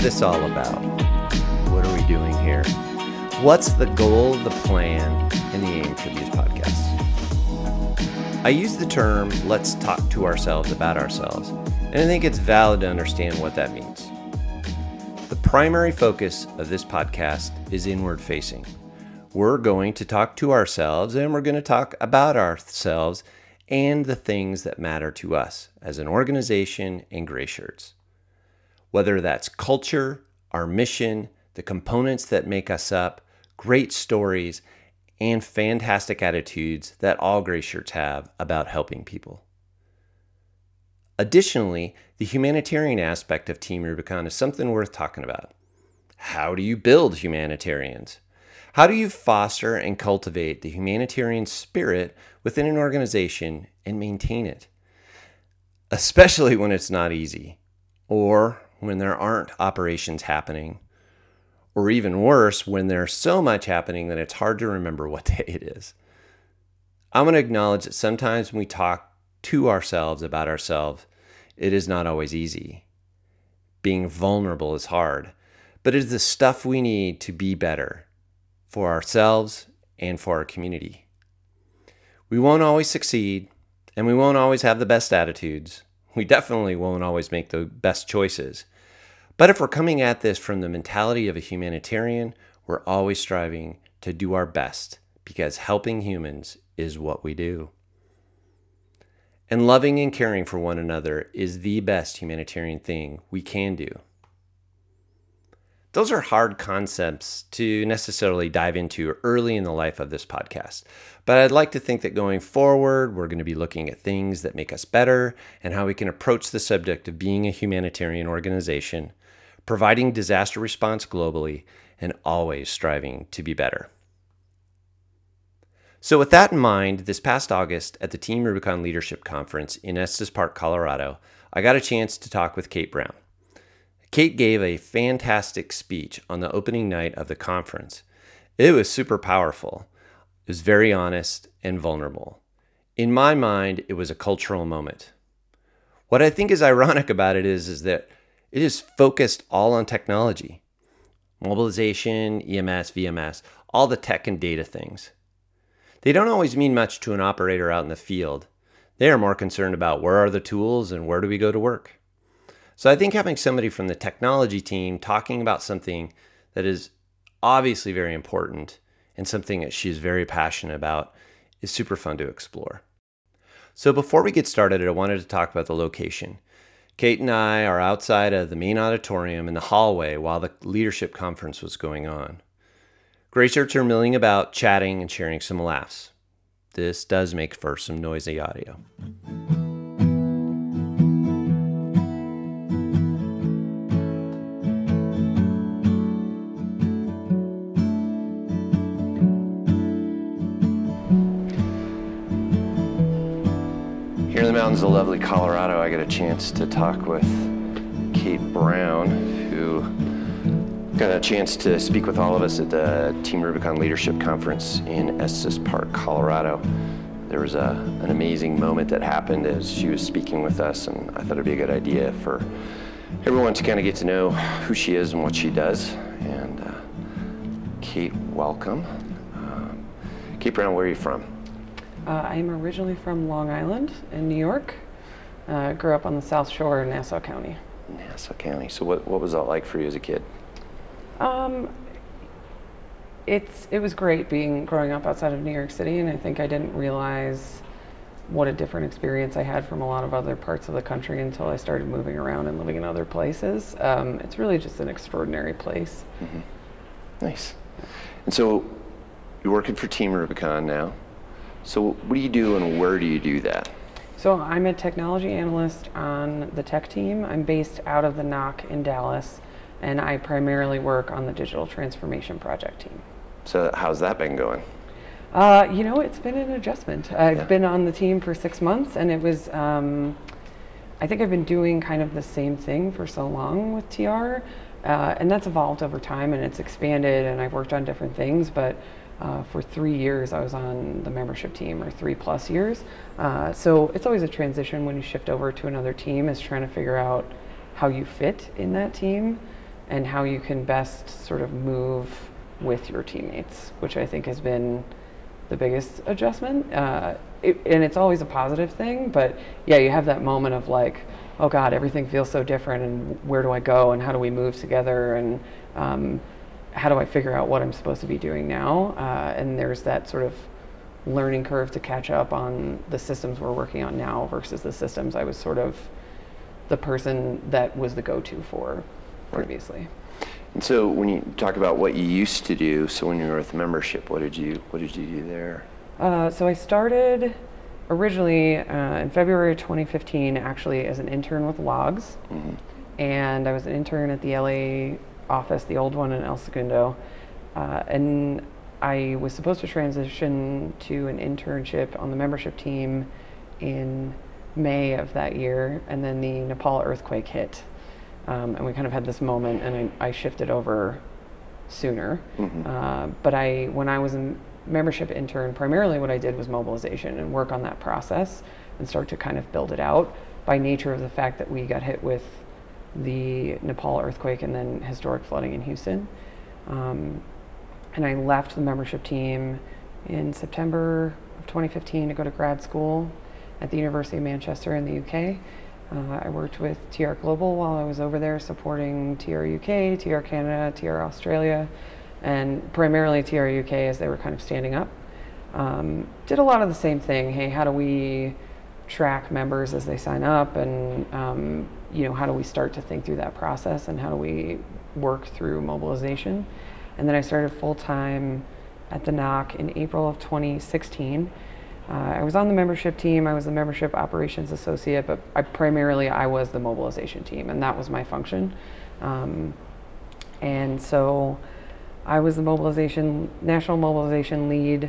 This all about? What are we doing here? What's the goal, the plan, and the aim for these podcasts? I use the term let's talk to ourselves about ourselves, and I think it's valid to understand what that means. The primary focus of this podcast is inward facing. We're going to talk to ourselves and we're going to talk about ourselves and the things that matter to us as an organization and gray shirts whether that's culture, our mission, the components that make us up, great stories, and fantastic attitudes that all gray shirts have about helping people. Additionally, the humanitarian aspect of Team Rubicon is something worth talking about. How do you build humanitarians? How do you foster and cultivate the humanitarian spirit within an organization and maintain it? Especially when it's not easy, or when there aren't operations happening, or even worse, when there's so much happening that it's hard to remember what day it is. I'm going to acknowledge that sometimes when we talk to ourselves about ourselves, it is not always easy. Being vulnerable is hard, but it is the stuff we need to be better for ourselves and for our community. We won't always succeed, and we won't always have the best attitudes. We definitely won't always make the best choices. But if we're coming at this from the mentality of a humanitarian, we're always striving to do our best because helping humans is what we do. And loving and caring for one another is the best humanitarian thing we can do. Those are hard concepts to necessarily dive into early in the life of this podcast. But I'd like to think that going forward, we're going to be looking at things that make us better and how we can approach the subject of being a humanitarian organization providing disaster response globally, and always striving to be better. So, with that in mind, this past August at the Team Rubicon Leadership Conference in Estes Park, Colorado, I got a chance to talk with Kate Brown. Kate gave a fantastic speech on the opening night of the conference. It was super powerful. It was very honest and vulnerable. In my mind, it was a cultural moment. What I think is ironic about it is, is that it is focused all on technology mobilization, EMS, VMS, all the tech and data things. They don't always mean much to an operator out in the field. They are more concerned about where are the tools and where do we go to work. So I think having somebody from the technology team talking about something that is obviously very important and something that she's very passionate about is super fun to explore. So before we get started, I wanted to talk about the location. Kate and I are outside of the main auditorium in the hallway while the leadership conference was going on. Gray shirts are milling about, chatting and sharing some laughs. This does make for some noisy audio. Mountains of lovely Colorado, I got a chance to talk with Kate Brown, who got a chance to speak with all of us at the Team Rubicon Leadership Conference in Estes Park, Colorado. There was a, an amazing moment that happened as she was speaking with us, and I thought it'd be a good idea for everyone to kind of get to know who she is and what she does. And uh, Kate, welcome. Um, Kate Brown, where are you from? Uh, I'm originally from Long Island in New York. Uh, grew up on the South Shore in Nassau County. Nassau County. So what, what was that like for you as a kid? Um, it's it was great being growing up outside of New York City, and I think I didn't realize what a different experience I had from a lot of other parts of the country until I started moving around and living in other places. Um, it's really just an extraordinary place. Mm-hmm. Nice. And so you're working for Team Rubicon now. So what do you do and where do you do that? So I'm a technology analyst on the tech team. I'm based out of the NOC in Dallas, and I primarily work on the digital transformation project team. So how's that been going? Uh, you know, it's been an adjustment. I've yeah. been on the team for six months, and it was. Um, I think I've been doing kind of the same thing for so long with TR, uh, and that's evolved over time, and it's expanded, and I've worked on different things, but uh, for three years, I was on the membership team, or three plus years. Uh, so it's always a transition when you shift over to another team, is trying to figure out how you fit in that team and how you can best sort of move with your teammates, which I think has been the biggest adjustment. Uh, it, and it's always a positive thing, but yeah, you have that moment of like, oh God, everything feels so different, and where do I go, and how do we move together, and um, how do I figure out what I'm supposed to be doing now? Uh, and there's that sort of learning curve to catch up on the systems we're working on now versus the systems I was sort of the person that was the go-to for previously. And so when you talk about what you used to do, so when you were with membership, what did you what did you do there? Uh, so I started originally uh, in February 2015, actually as an intern with Logs, mm-hmm. and I was an intern at the LA office, the old one in El Segundo, uh, and I was supposed to transition to an internship on the membership team in May of that year, and then the Nepal earthquake hit. Um, and we kind of had this moment, and I, I shifted over sooner. Mm-hmm. Uh, but I, when I was a membership intern, primarily what I did was mobilization and work on that process and start to kind of build it out by nature of the fact that we got hit with the Nepal earthquake and then historic flooding in Houston. Um, and I left the membership team in September of 2015 to go to grad school at the University of Manchester in the UK. Uh, I worked with TR Global while I was over there supporting TR UK, TR Canada, TR Australia, and primarily TR UK as they were kind of standing up. Um, did a lot of the same thing. Hey, how do we track members as they sign up, and um, you know, how do we start to think through that process, and how do we work through mobilization? And then I started full time at the NOC in April of 2016 uh, I was on the membership team. I was the membership operations associate, but I, primarily I was the mobilization team, and that was my function. Um, and so I was the mobilization national mobilization lead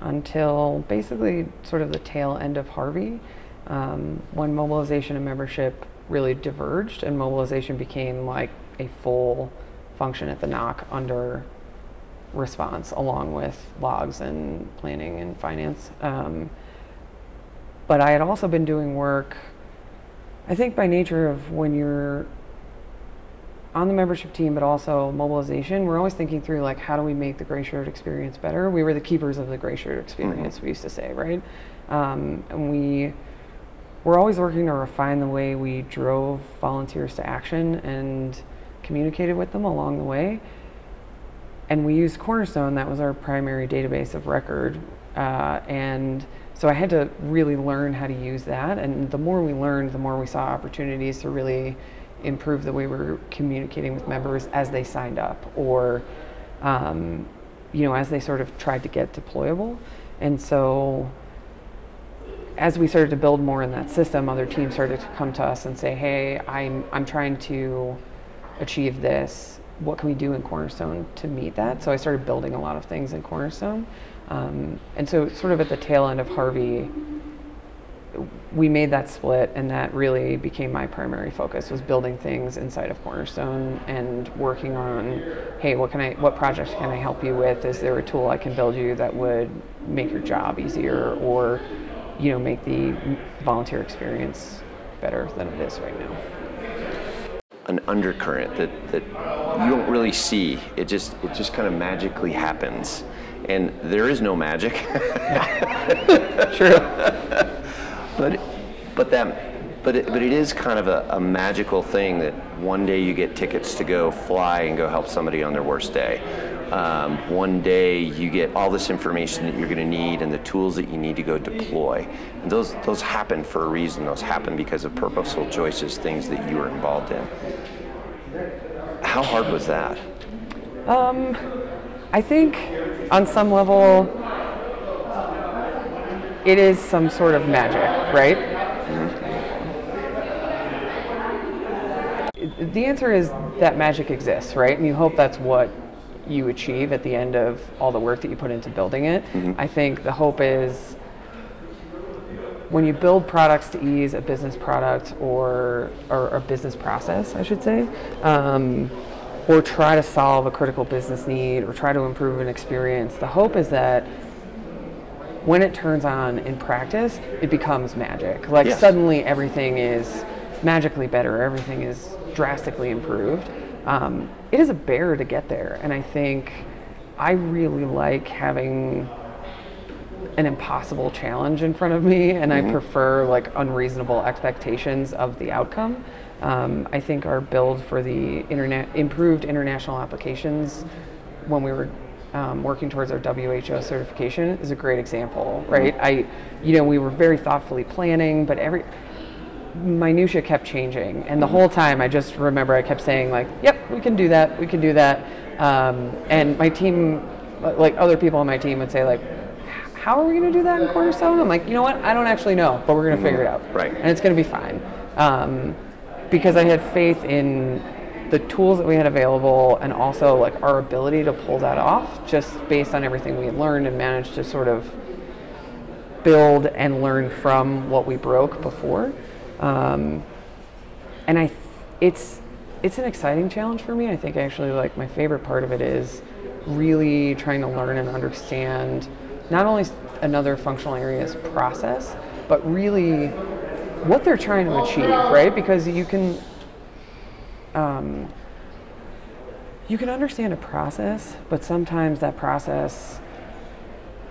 until basically sort of the tail end of Harvey, um, when mobilization and membership really diverged, and mobilization became like a full function at the NOC under response along with logs and planning and finance. Um, but I had also been doing work, I think by nature of when you're on the membership team, but also mobilization, we're always thinking through like, how do we make the gray shirt experience better? We were the keepers of the gray shirt experience, mm-hmm. we used to say, right? Um, and we we're always working to refine the way we drove volunteers to action and communicated with them along the way and we used Cornerstone. That was our primary database of record, uh, and so I had to really learn how to use that. And the more we learned, the more we saw opportunities to really improve the way we were communicating with members as they signed up, or um, you know, as they sort of tried to get deployable. And so, as we started to build more in that system, other teams started to come to us and say, "Hey, I'm I'm trying to achieve this." what can we do in Cornerstone to meet that? So I started building a lot of things in Cornerstone. Um, and so, sort of at the tail end of Harvey, we made that split, and that really became my primary focus was building things inside of Cornerstone and working on, hey, what can I, what project can I help you with? Is there a tool I can build you that would make your job easier, or, you know, make the volunteer experience better than it is right now? An undercurrent that that you don't really see. It just it just kind of magically happens, and there is no magic. True. but but that but it, but it is kind of a, a, magical thing that one day you get tickets to go fly and go help somebody on their worst day. Um, one day you get all this information that you're going to need and the tools that you need to go deploy. And those those happen for a reason. Those happen because of purposeful choices, things that you were involved in. How hard was that? Um, I think on some level, it is some sort of magic, right? Mm-hmm. The answer is that magic exists, right? And you hope that's what you achieve at the end of all the work that you put into building it. Mm-hmm. I think the hope is when you build products to ease a business product or, or a business process, I should say, um, or try to solve a critical business need or try to improve an experience, the hope is that when it turns on in practice, it becomes magic. Like yes. suddenly everything is magically better. Everything is drastically improved. Um, it is a bear to get there, and I think I really like having an impossible challenge in front of me, and I prefer like unreasonable expectations of the outcome. Um, I think our build for the internet improved international applications when we were um, working towards our WHO certification is a great example, right? I, you know, we were very thoughtfully planning, but every minutia kept changing, and the whole time I just remember I kept saying like, "Yep, we can do that. We can do that." Um, and my team, like other people on my team, would say like, "How are we going to do that in Cornerstone?" I'm like, "You know what? I don't actually know, but we're going to figure it out, Right. And it's going to be fine." Um, because I had faith in the tools that we had available and also like our ability to pull that off just based on everything we had learned and managed to sort of build and learn from what we broke before. Um, and I, th- it's it's an exciting challenge for me. I think actually like my favorite part of it is really trying to learn and understand not only another functional area's process, but really what they're trying to achieve, right? Because you can um, you can understand a process, but sometimes that process,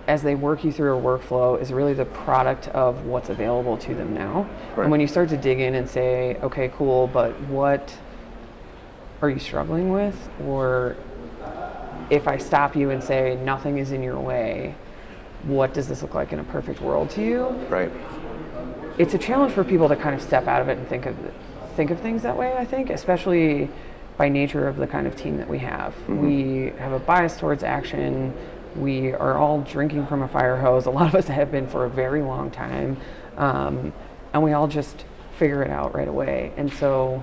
as they work you through a workflow, is really the product of what's available to them now. Right. And when you start to dig in and say, okay, cool, but what are you struggling with? Or if I stop you and say, nothing is in your way, what does this look like in a perfect world to you? Right. it's a challenge for people to kind of step out of it and think of think of things that way. I think, especially by nature of the kind of team that we have. Mm-hmm. We have a bias towards action. We are all drinking from a fire hose. A lot of us have been for a very long time, um, and we all just figure it out right away. And so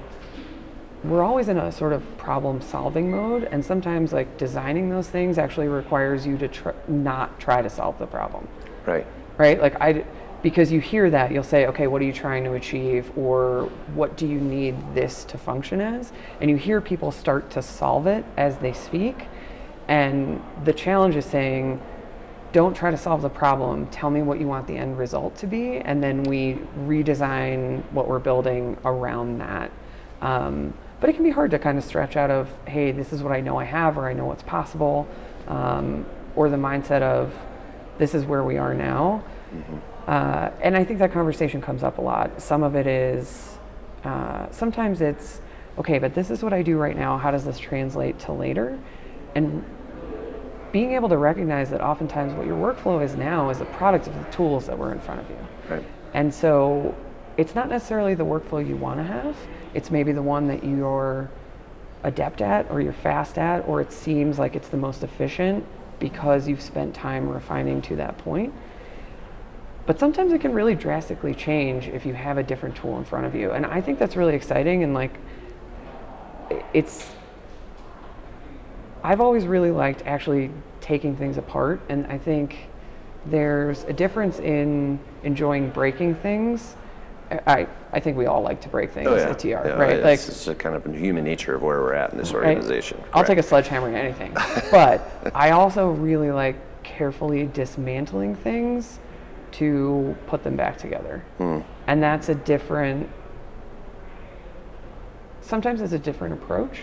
we're always in a sort of problem solving mode and sometimes like designing those things actually requires you to tr- not try to solve the problem Right. right? Like I, because you hear that, you'll say, okay, what are you trying to achieve, or what do you need this to function as? And you hear people start to solve it as they speak, and the challenge is saying, don't try to solve the problem. Tell me what you want the end result to be, and then we redesign what we're building around that. Um, but it can be hard to kind of stretch out of, hey, this is what I know I have, or I know what's possible, um, or the mindset of, this is where we are now. Uh, and I think that conversation comes up a lot. Some of it is, uh, sometimes it's, okay, but this is what I do right now. How does this translate to later? And being able to recognize that oftentimes what your workflow is now is a product of the tools that were in front of you. Right. And so it's not necessarily the workflow you want to have, it's maybe the one that you're adept at or you're fast at, or it seems like it's the most efficient because you've spent time refining to that point. But sometimes it can really drastically change if you have a different tool in front of you. And I think that's really exciting and like it's I've always really liked actually taking things apart and I think there's a difference in enjoying breaking things. I, I think we all like to break things Oh, yeah. at TR, Yeah, right? It's, Like it's a kind of human nature of where we're at in this right? organization. I'll take a sledgehammer to anything. but I also really like carefully dismantling things to put them back together. Hmm. And that's a different, sometimes it's a different approach.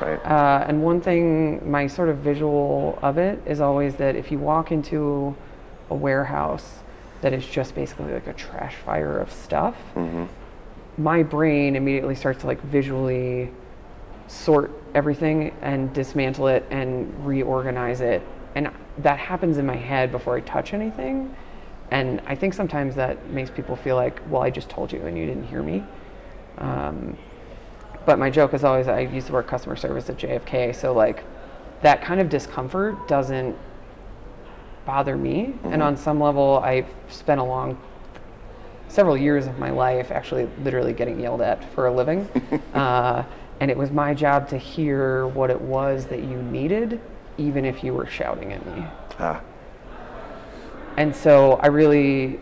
Right. Uh, and one thing, my sort of visual of it is always that if you walk into a warehouse that is just basically like a trash fire of stuff, Mm-hmm. my brain immediately starts to like visually sort everything and dismantle it and reorganize it. And that happens in my head before I touch anything. And I think sometimes that makes people feel like, well, I just told you and you didn't hear me. Um, but my joke is always I use the word customer service at JFK, so like that kind of discomfort doesn't bother me. And on some level, I've spent a long several years of my life actually literally getting yelled at for a living. uh, and it was my job to hear what it was that you needed, even if you were shouting at me. Ah, And so I really,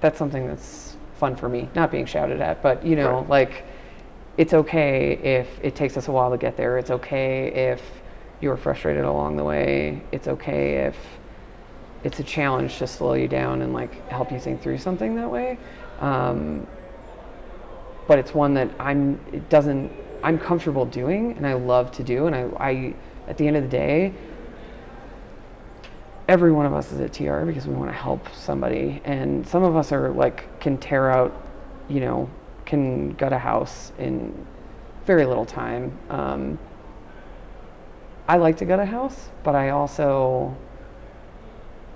that's something that's fun for me, not being shouted at, but you know, Right. like it's okay if it takes us a while to get there. It's okay if you're frustrated along the way. It's okay if it's a challenge to slow you down and like help you think through something that way. Um, but it's one that I'm. It doesn't. I'm comfortable doing, and I love to do. And I, I at the end of the day, every one of us is at TR because we want to help somebody, and some of us are like can tear out, you know, can gut a house in very little time. Um, I like to gut a house, but I also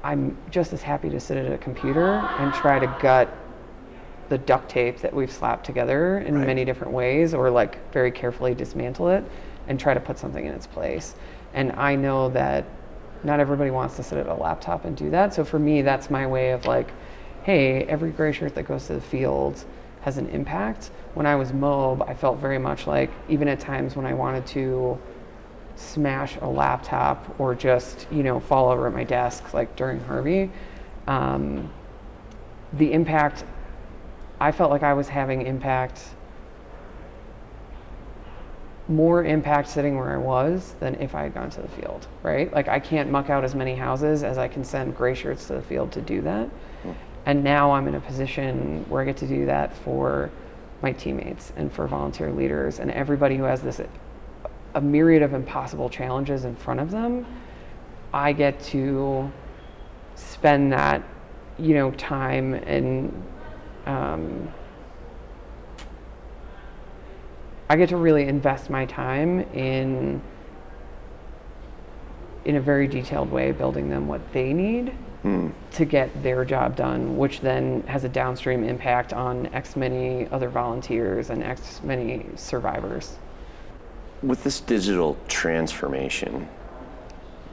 I'm just as happy to sit at a computer and try to gut the duct tape that we've slapped together in Right. many different ways or like very carefully dismantle it and try to put something in its place. And I know that not everybody wants to sit at a laptop and do that. So for me, that's my way of like, hey, every gray shirt that goes to the field has an impact. When I was MOB, I felt very much like, even at times when I wanted to smash a laptop or just you know fall over at my desk like during Harvey, um, the impact. I felt like I was having impact, more impact sitting where I was than if I had gone to the field. Right? Like I can't muck out as many houses as I can send gray shirts to the field to do that. And now I'm in a position where I get to do that for my teammates and for volunteer leaders and everybody who has this a myriad of impossible challenges in front of them, I get to spend that, you know, time and um, I get to really invest my time in in a very detailed way building them what they need to get their job done, which then has a downstream impact on X many other volunteers and X many survivors. With this digital transformation,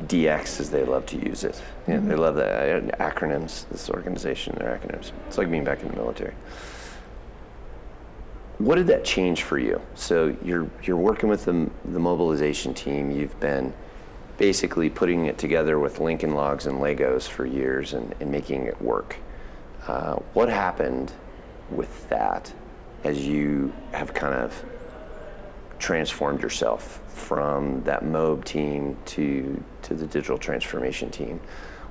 DX as they love to use it. Yeah, They love the uh, acronyms, this organization, their acronyms. It's like being back in the military. What did that change for you? So you're you're working with the, the mobilization team. You've been basically putting it together with Lincoln Logs and Legos for years and, and making it work. Uh, what happened with that as you have kind of transformed yourself from that MOB team to to the digital transformation team.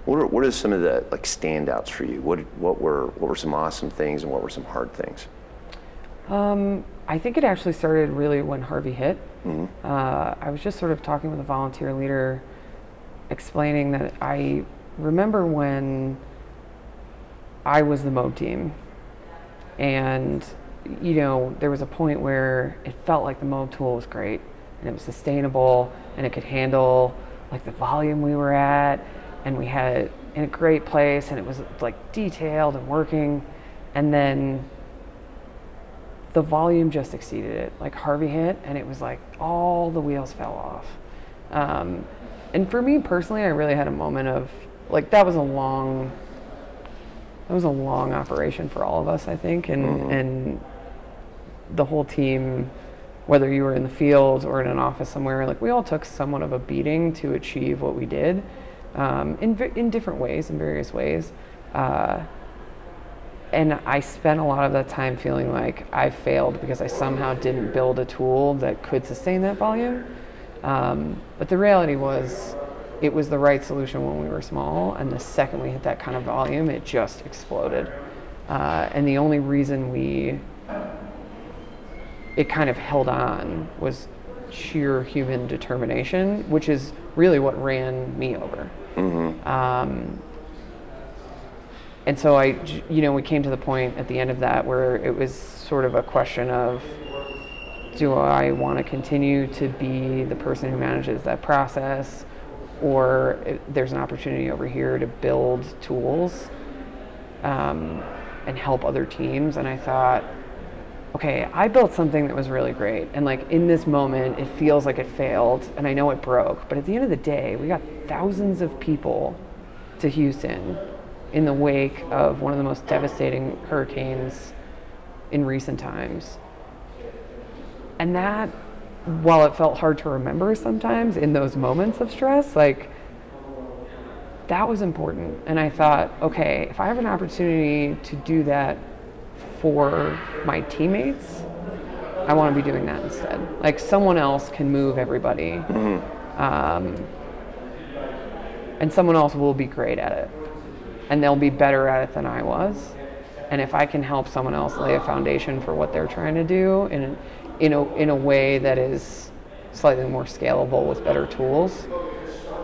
What are, what are some of the like standouts for you? What what were what were some awesome things and what were some hard things? Um, I think it actually started really when Harvey hit. Uh, I was just sort of talking with a volunteer leader, explaining that I remember when I was the MOB team, and you know there was a point where it felt like the MOB tool was great and it was sustainable and it could handle like the volume we were at, and we had it in a great place and it was like detailed and working, and then the volume just exceeded it. Like Harvey hit, and it was like all the wheels fell off. Um, and for me personally, I really had a moment of like that was a long, that was a long operation for all of us, I think, and and the whole team, whether you were in the field or in an office somewhere, like we all took somewhat of a beating to achieve what we did, um, in in different ways, in various ways. Uh, and I spent a lot of that time feeling like I failed because I somehow didn't build a tool that could sustain that volume. Um, but the reality was, it was the right solution when we were small, and the second we hit that kind of volume, it just exploded. Uh, and the only reason we it kind of held on was sheer human determination, which is really what ran me over. Um, and so I, you know, we came to the point at the end of that where it was sort of a question of, do I want to continue to be the person who manages that process, or there's an opportunity over here to build tools um, and help other teams? And I thought, okay, I built something that was really great. And like in this moment, it feels like it failed and I know it broke. But at the end of the day, we got thousands of people to Houston in the wake of one of the most devastating hurricanes in recent times. And that, while it felt hard to remember sometimes in those moments of stress, like that was important. And I thought, okay, if I have an opportunity to do that for my teammates, I want to be doing that instead. Like someone else can move everybody, um, and someone else will be great at it, and they'll be better at it than I was. And if I can help someone else lay a foundation for what they're trying to do in, in, a, in a way that is slightly more scalable with better tools,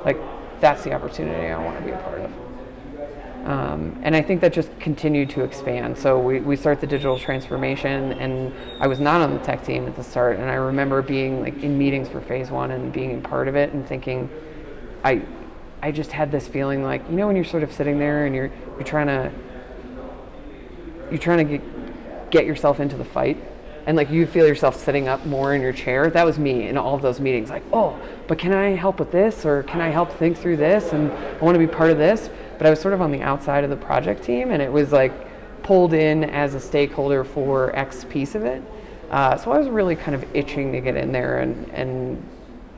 like that's the opportunity I want to be a part of. Um, and I think that just continued to expand. So we, we start the digital transformation, and I was not on the tech team at the start. And I remember being like in meetings for phase one and being a part of it and thinking, I, I just had this feeling like you know when you're sort of sitting there and you're you're trying to you're trying to get, get yourself into the fight and like you feel yourself sitting up more in your chair that was me in all of those meetings like oh but can i help with this or can i help think through this and i want to be part of this? But i was sort of on the outside of the project team and it was like pulled in as a stakeholder for x piece of it. Uh, so i was really kind of itching to get in there and, and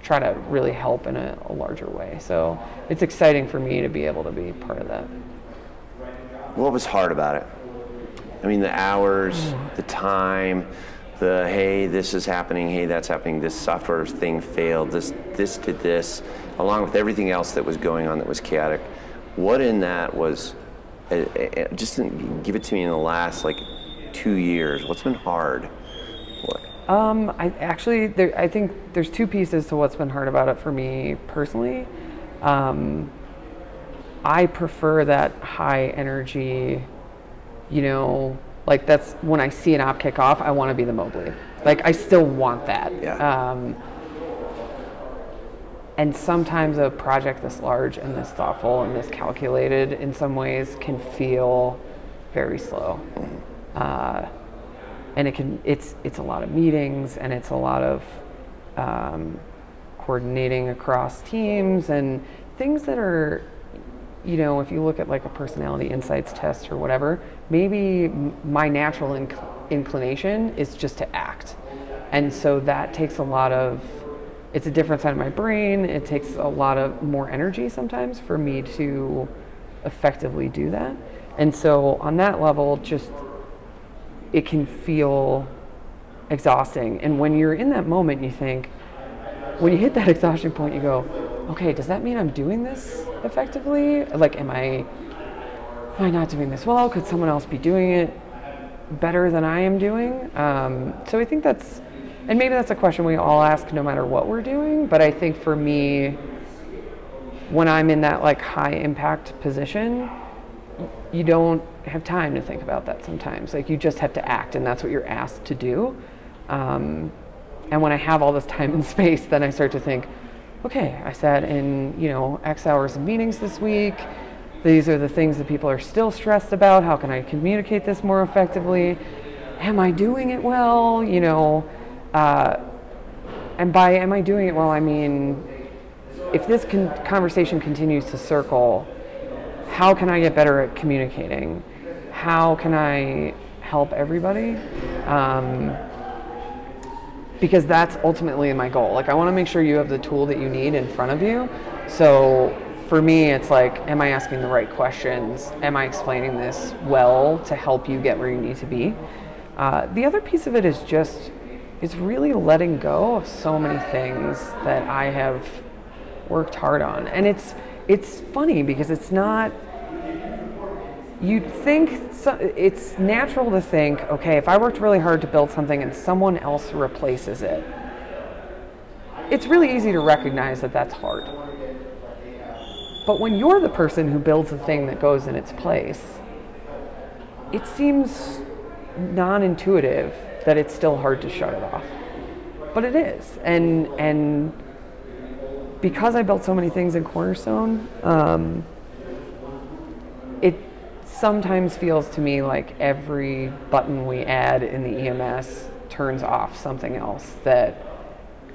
try to really help in a, a larger way. So it's exciting for me to be able to be part of that. What was hard about it? I mean, the hours, the time, the hey, this is happening, hey, that's happening, this software thing failed, this this did this, along with everything else that was going on that was chaotic. What in that was, uh, uh, just give it to me in the last like two years. What's been hard? Um, I actually, there, I think there's two pieces to what's been hard about it for me personally. Um, I prefer that high energy you know, like that's when I see an op kick off, I want to be the Mobley. Like I still want that. Yeah. Um, and sometimes a project this large and this thoughtful and this calculated in some ways can feel very slow. Mm-hmm. Uh, and it can it's it's a lot of meetings and it's a lot of um, coordinating across teams and things that are you know, if you look at like a personality insights test or whatever, maybe my natural inc- inclination is just to act. And so that takes a lot of, it's a different side of my brain. It takes a lot of more energy sometimes for me to effectively do that. And so on that level, just it can feel exhausting. And when you're in that moment, you think, when you hit that exhaustion point, you go, okay, does that mean I'm doing this effectively? Like, am I, am I not doing this well? Could someone else be doing it better than I am doing? Um, so I think that's, and maybe that's a question we all ask no matter what we're doing. But I think for me, when I'm in that like high impact position, you don't have time to think about that sometimes. Like you just have to act, and that's what you're asked to do. Um, and when I have all this time and space, then I start to think, okay, I sat in, you know, X hours of meetings this week. These are the things that people are still stressed about. How can I communicate this more effectively? Am I doing it well? You know, uh, and by am I doing it well, I mean, if this con- conversation continues to circle, how can I get better at communicating? How can I help everybody? Um, because that's ultimately my goal. Like I want to make sure you have the tool that you need in front of you. So for me, it's like, am I asking the right questions? Am I explaining this well to help you get where you need to be? Uh, the other piece of it is just, it's really letting go of so many things that I have worked hard on. And it's, it's funny because it's not, you'd think so, it's natural to think, okay, if I worked really hard to build something and someone else replaces it, it's really easy to recognize that that's hard. But when you're the person who builds the thing that goes in its place, it seems non intuitive that it's still hard to shut it off. But it is. And, and because I built so many things in Cornerstone, um, it sometimes feels to me like every button we add in the EMS turns off something else that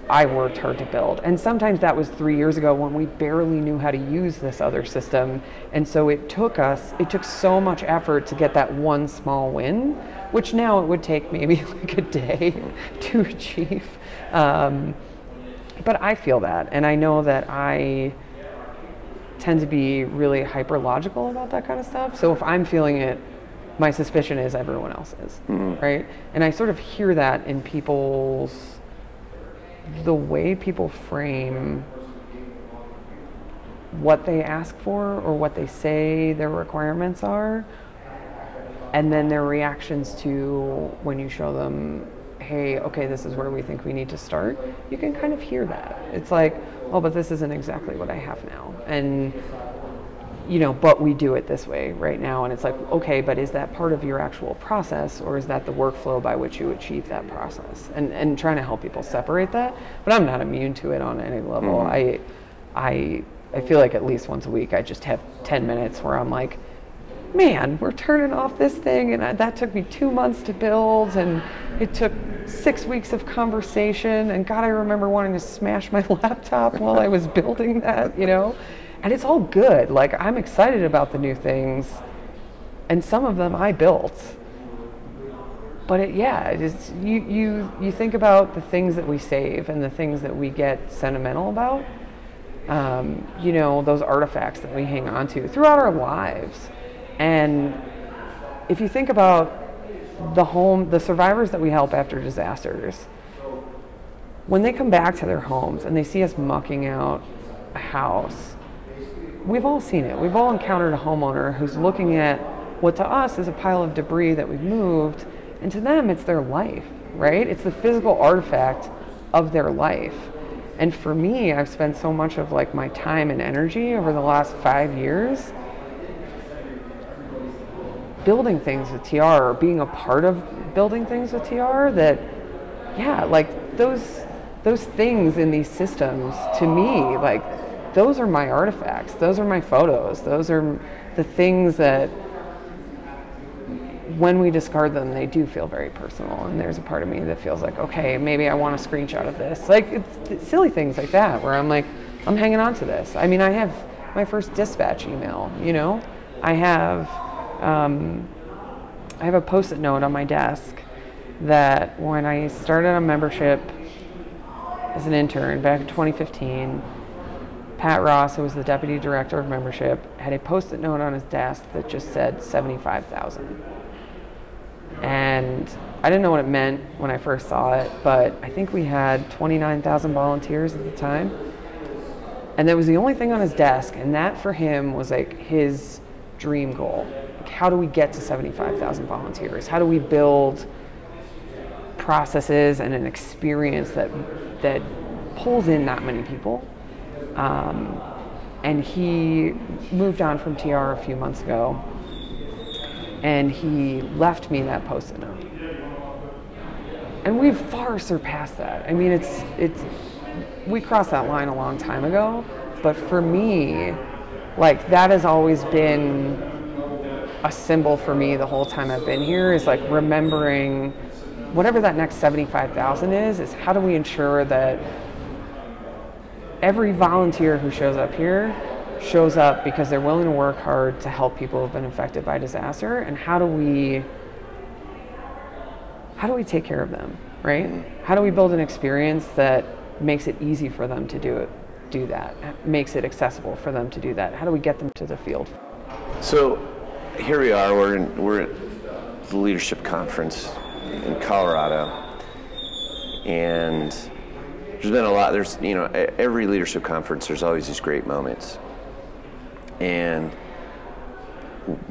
I worked hard to build. And sometimes that was three years ago when we barely knew how to use this other system. And so it took us, it took so much effort to get that one small win, which now it would take maybe like a day to achieve. Um, but I feel that. And I know that I, tend to be really hyper logical about that kind of stuff. So if I'm feeling it, my suspicion is everyone else is, mm. right? And I sort of hear that in people's the way people frame what they ask for or what they say their requirements are. and then their reactions to when you show them hey okay this is where we think we need to start you can kind of hear that it's like oh but this isn't exactly what i have now. And you know but we do it this way right now and it's like okay but is that part of your actual process or is that the workflow by which you achieve that process? And and trying to help people separate that but i'm not immune to it on any level. Mm-hmm. i i i feel like at least once a week i just have 10 minutes where i'm like man, we're turning off this thing. And I, that took me two months to build, and it took six weeks of conversation. And God, I remember wanting to smash my laptop while I was building that, you know? And it's all good. Like, I'm excited about the new things, and some of them I built. But it, yeah, it's, you, you, you think about the things that we save and the things that we get sentimental about. Um, you know, those artifacts that we hang on to throughout our lives and if you think about the home, the survivors that we help after disasters, when they come back to their homes and they see us mucking out a house, we've all seen it. We've all encountered a homeowner who's looking at what to us is a pile of debris that we've moved, and to them it's their life, right? It's the physical artifact of their life. And for me, I've spent so much of like my time and energy over the last five years building things with TR or being a part of building things with TR that, yeah, like those those things in these systems to me, like those are my artifacts. Those are my photos. Those are the things that when we discard them, they do feel very personal. And there's a part of me that feels like, okay, maybe I want a screenshot of this. Like it's, it's silly things like that where I'm like, I'm hanging on to this. I mean, I have my first dispatch email, you know, I have um, I have a post-it note on my desk that when I started on membership as an intern back in 2015, Pat Ross, who was the deputy director of membership, had a post-it note on his desk that just said 75,000. And I didn't know what it meant when I first saw it, but I think we had 29,000 volunteers at the time. And that was the only thing on his desk, and that for him was like his dream goal how do we get to 75,000 volunteers? How do we build processes and an experience that that pulls in that many people? Um, and he moved on from TR a few months ago, and he left me that post-it note. And we've far surpassed that. I mean, it's it's we crossed that line a long time ago, but for me, like that has always been a symbol for me the whole time I've been here is like remembering whatever that next 75,000 is, is how do we ensure that every volunteer who shows up here shows up because they're willing to work hard to help people who've been affected by disaster? And how do we how do we take care of them right? How do we build an experience that makes it easy for them to do it do that? Makes it accessible for them to do that? How do we get them to the field? So here we are. We're in, we're at the leadership conference in Colorado, and there's been a lot. There's you know every leadership conference. There's always these great moments, and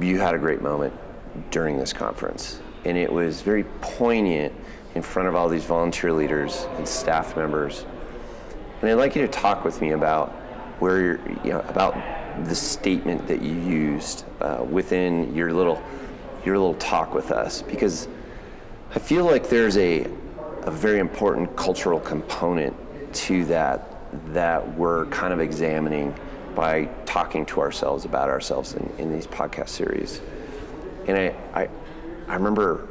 you had a great moment during this conference, and it was very poignant in front of all these volunteer leaders and staff members. And I'd like you to talk with me about where you're, you know, about the statement that you used uh, within your little your little talk with us because I feel like there's a a very important cultural component to that that we're kind of examining by talking to ourselves about ourselves in, in these podcast series. And I, I, I remember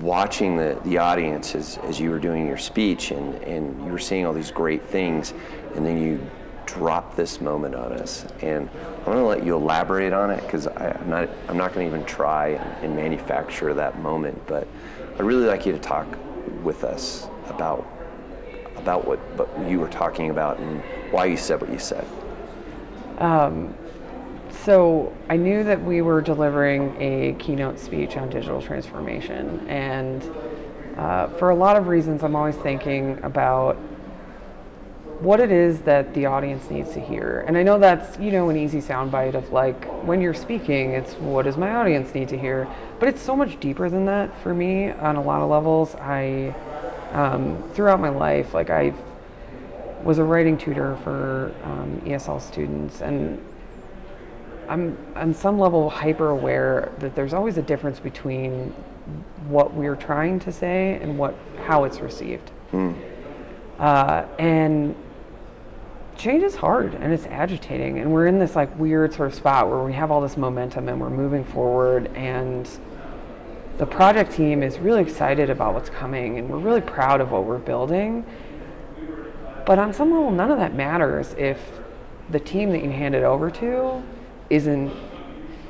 watching the, the audience as, as you were doing your speech and, and you were saying all these great things and then you drop this moment on us. And I'm going to let you elaborate on it because I'm not, I'm not going to even try and manufacture that moment. But I'd really like you to talk with us about about what, what you were talking about and why you said what you said. Um, so I knew that we were delivering a keynote speech on digital transformation, and uh, for a lot of reasons, I'm always thinking about what it is that the audience needs to hear. And I know that's, you know, an easy soundbite of like when you're speaking, it's what does my audience need to hear? But it's so much deeper than that for me on a lot of levels. I, um, throughout my life, like I was a writing tutor for um, ESL students, and I'm on some level hyper aware that there's always a difference between what we're trying to say and what how it's received. Mm. Uh, and change is hard and it's agitating and we're in this like weird sort of spot where we have all this momentum and we're moving forward and the project team is really excited about what's coming and we're really proud of what we're building. But on some level none of that matters if the team that you hand it over to isn't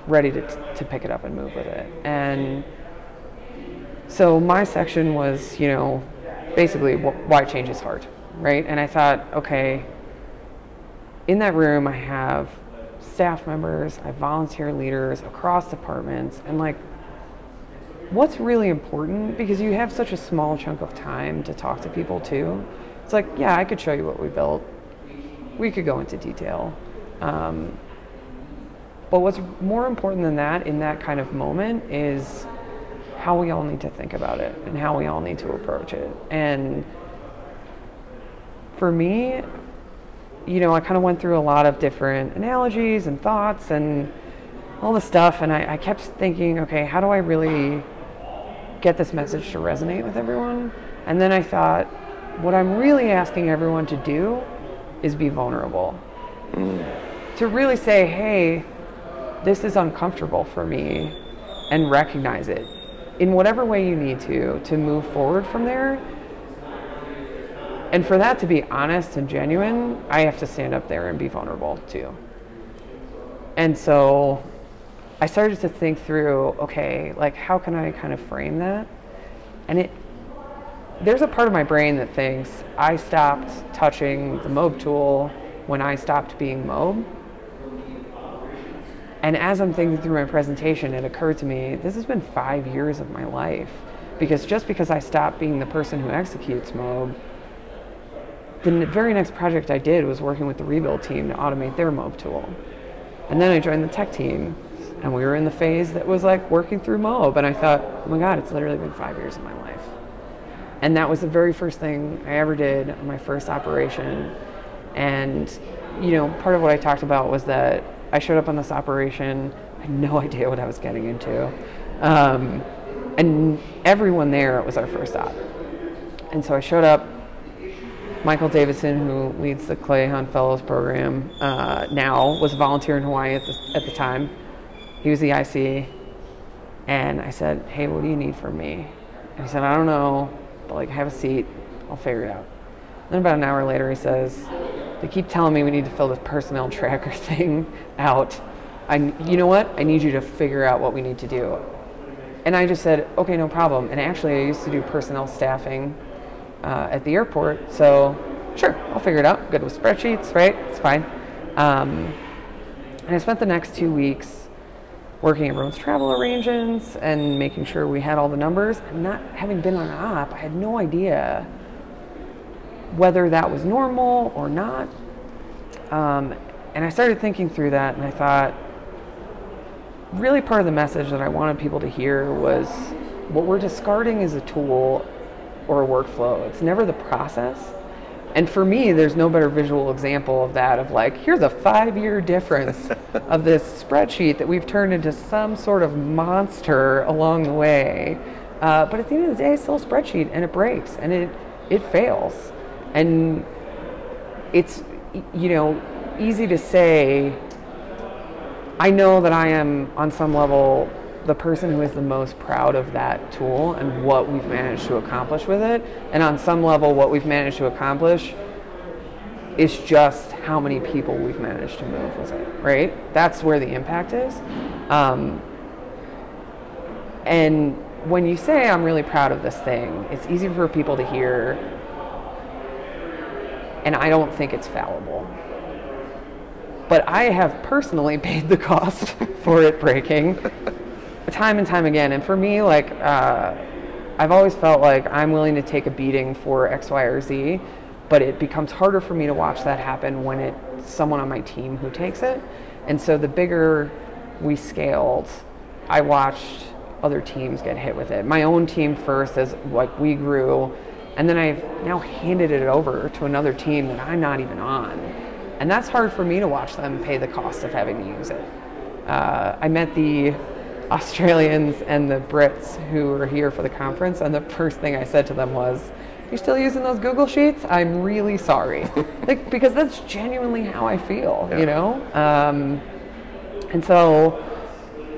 ready to, to pick it up and move with it. And so my section was you know basically why change is hard right? And i thought okay in that room, I have staff members, I have volunteer leaders across departments, and like, what's really important because you have such a small chunk of time to talk to people too. It's like, yeah, I could show you what we built. We could go into detail. Um, but what's more important than that in that kind of moment is how we all need to think about it and how we all need to approach it. And for me, you know, I kind of went through a lot of different analogies and thoughts and all the stuff, and I, I, kept thinking, okay, how do I really get this message to resonate with everyone? And then I thought, what I'm really asking everyone to do is be vulnerable. Mm. To really say, hey, this is uncomfortable for me, and recognize it in whatever way you need to, to move forward from there and for that to be honest and genuine, I have to stand up there and be vulnerable too. And so I started to think through, okay, like how can I kind of frame that? And it there's a part of my brain that thinks I stopped touching the MOB tool when I stopped being MOB. And as I'm thinking through my presentation, it occurred to me this has been five years of my life. Because just because I stopped being the person who executes MOB the very next project I did was working with the rebuild team to automate their MOB tool. And then I joined the tech team, and we were in the phase that was like working through MOB. And I thought, oh my God, it's literally been five years of my life. And that was the very first thing I ever did on my first operation. And, you know, part of what I talked about was that I showed up on this operation, I had no idea what I was getting into. Um, and everyone there, was our first op. And so I showed up, Michael Davidson, who leads the Clay Hunt Fellows program uh, now, was a volunteer in Hawaii at the, at the time. He was the IC. And I said, hey, what do you need from me? And he said, I don't know, but like, have a seat. I'll figure it out. Then about an hour later, he says, they keep telling me we need to fill this personnel tracker thing out. I, you know what? I need you to figure out what we need to do. And I just said, okay, no problem. And actually, I used to do personnel staffing uh, at the airport. So, sure, I'll figure it out. Good with spreadsheets, right? It's fine. Um, and I spent the next two weeks working everyone's travel arrangements and making sure we had all the numbers. And not having been on an op, I had no idea whether that was normal or not. Um, and I started thinking through that, and I thought, really part of the message that I wanted people to hear was what we're discarding is a tool or a workflow. It's never the process. And for me, there's no better visual example of that of like, here's a five year difference of this spreadsheet that we've turned into some sort of monster along the way. Uh, but at the end of the day, it's still a spreadsheet and it breaks and it, it fails. And it's, you know, easy to say, I know that I am on some level the person who is the most proud of that tool and what we've managed to accomplish with it. And on some level, what we've managed to accomplish is just how many people we've managed to move with it, right? That's where the impact is. Um, and when you say, I'm really proud of this thing, it's easy for people to hear. And I don't think it's fallible. But I have personally paid the cost for it breaking time and time again. And for me, like, uh, I've always felt like I'm willing to take a beating for X, Y, or Z, but it becomes harder for me to watch that happen when it's someone on my team who takes it. And so the bigger we scaled, I watched other teams get hit with it. My own team first, as like we grew, and then I've now handed it over to another team that I'm not even on, and that's hard for me to watch them pay the cost of having to use it. Uh, I met the Australians and the Brits who were here for the conference, and the first thing I said to them was, "You're still using those Google Sheets? I'm really sorry, like because that's genuinely how I feel, Yeah. you know." Um, and so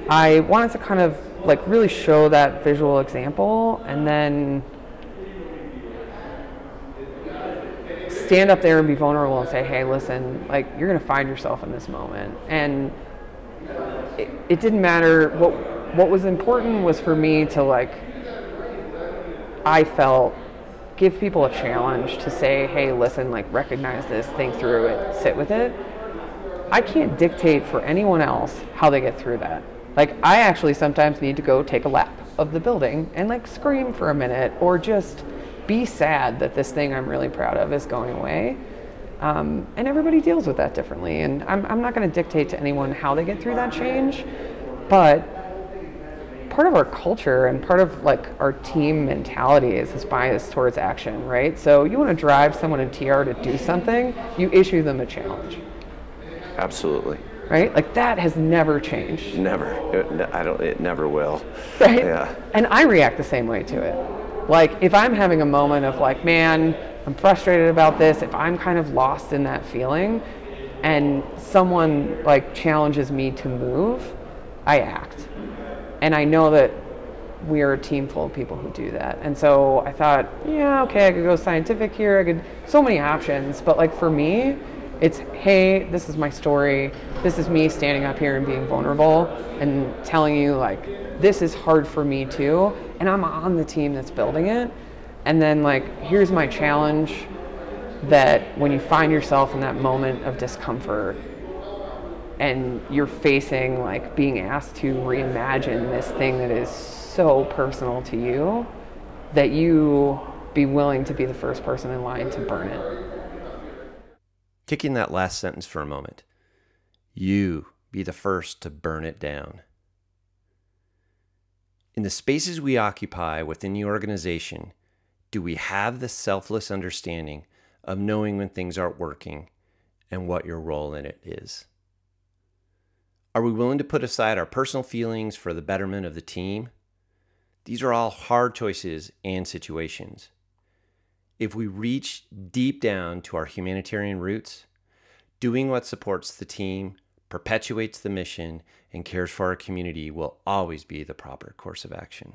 I wanted to kind of like really show that visual example, and then stand up there and be vulnerable and say, "Hey, listen, like you're gonna find yourself in this moment," and it, it didn't matter what what was important was for me to like I felt give people a challenge to say, hey, listen, like recognize this, think through it, sit with it. I can't dictate for anyone else how they get through that. Like I actually sometimes need to go take a lap of the building and like scream for a minute or just be sad that this thing I'm really proud of is going away. Um, and everybody deals with that differently. And I'm, I'm not going to dictate to anyone how they get through that change, but part of our culture and part of like our team mentality is this bias towards action, right? So you want to drive someone in TR to do something, you issue them a challenge, Absolutely. right? Like that has never changed, Never. It, I don't. It never will. right? Yeah. And I react the same way to it. Like if I'm having a moment of like, man, I'm frustrated about this, if I'm kind of lost in that feeling and someone like challenges me to move, I act. And I know that we are a team full of people who do that. And so I thought, yeah, okay, I could go scientific here. I could so many options, but like for me, it's hey, this is my story. This is me standing up here and being vulnerable and telling you like this is hard for me too, and I'm on the team that's building it. And then like here's my challenge that when you find yourself in that moment of discomfort and you're facing like being asked to reimagine this thing that is so personal to you that you be willing to be the first person in line to burn it. Kicking that last sentence for a moment. You be the first to burn it down. In the spaces we occupy within the organization, do we have the selfless understanding of knowing when things aren't working and what your role in it is? Are we willing to put aside our personal feelings for the betterment of the team? These are all hard choices and situations. If we reach deep down to our humanitarian roots, doing what supports the team, perpetuates the mission, and cares for our community will always be the proper course of action.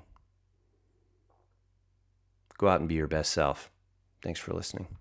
Go out and be your best self. Thanks for listening.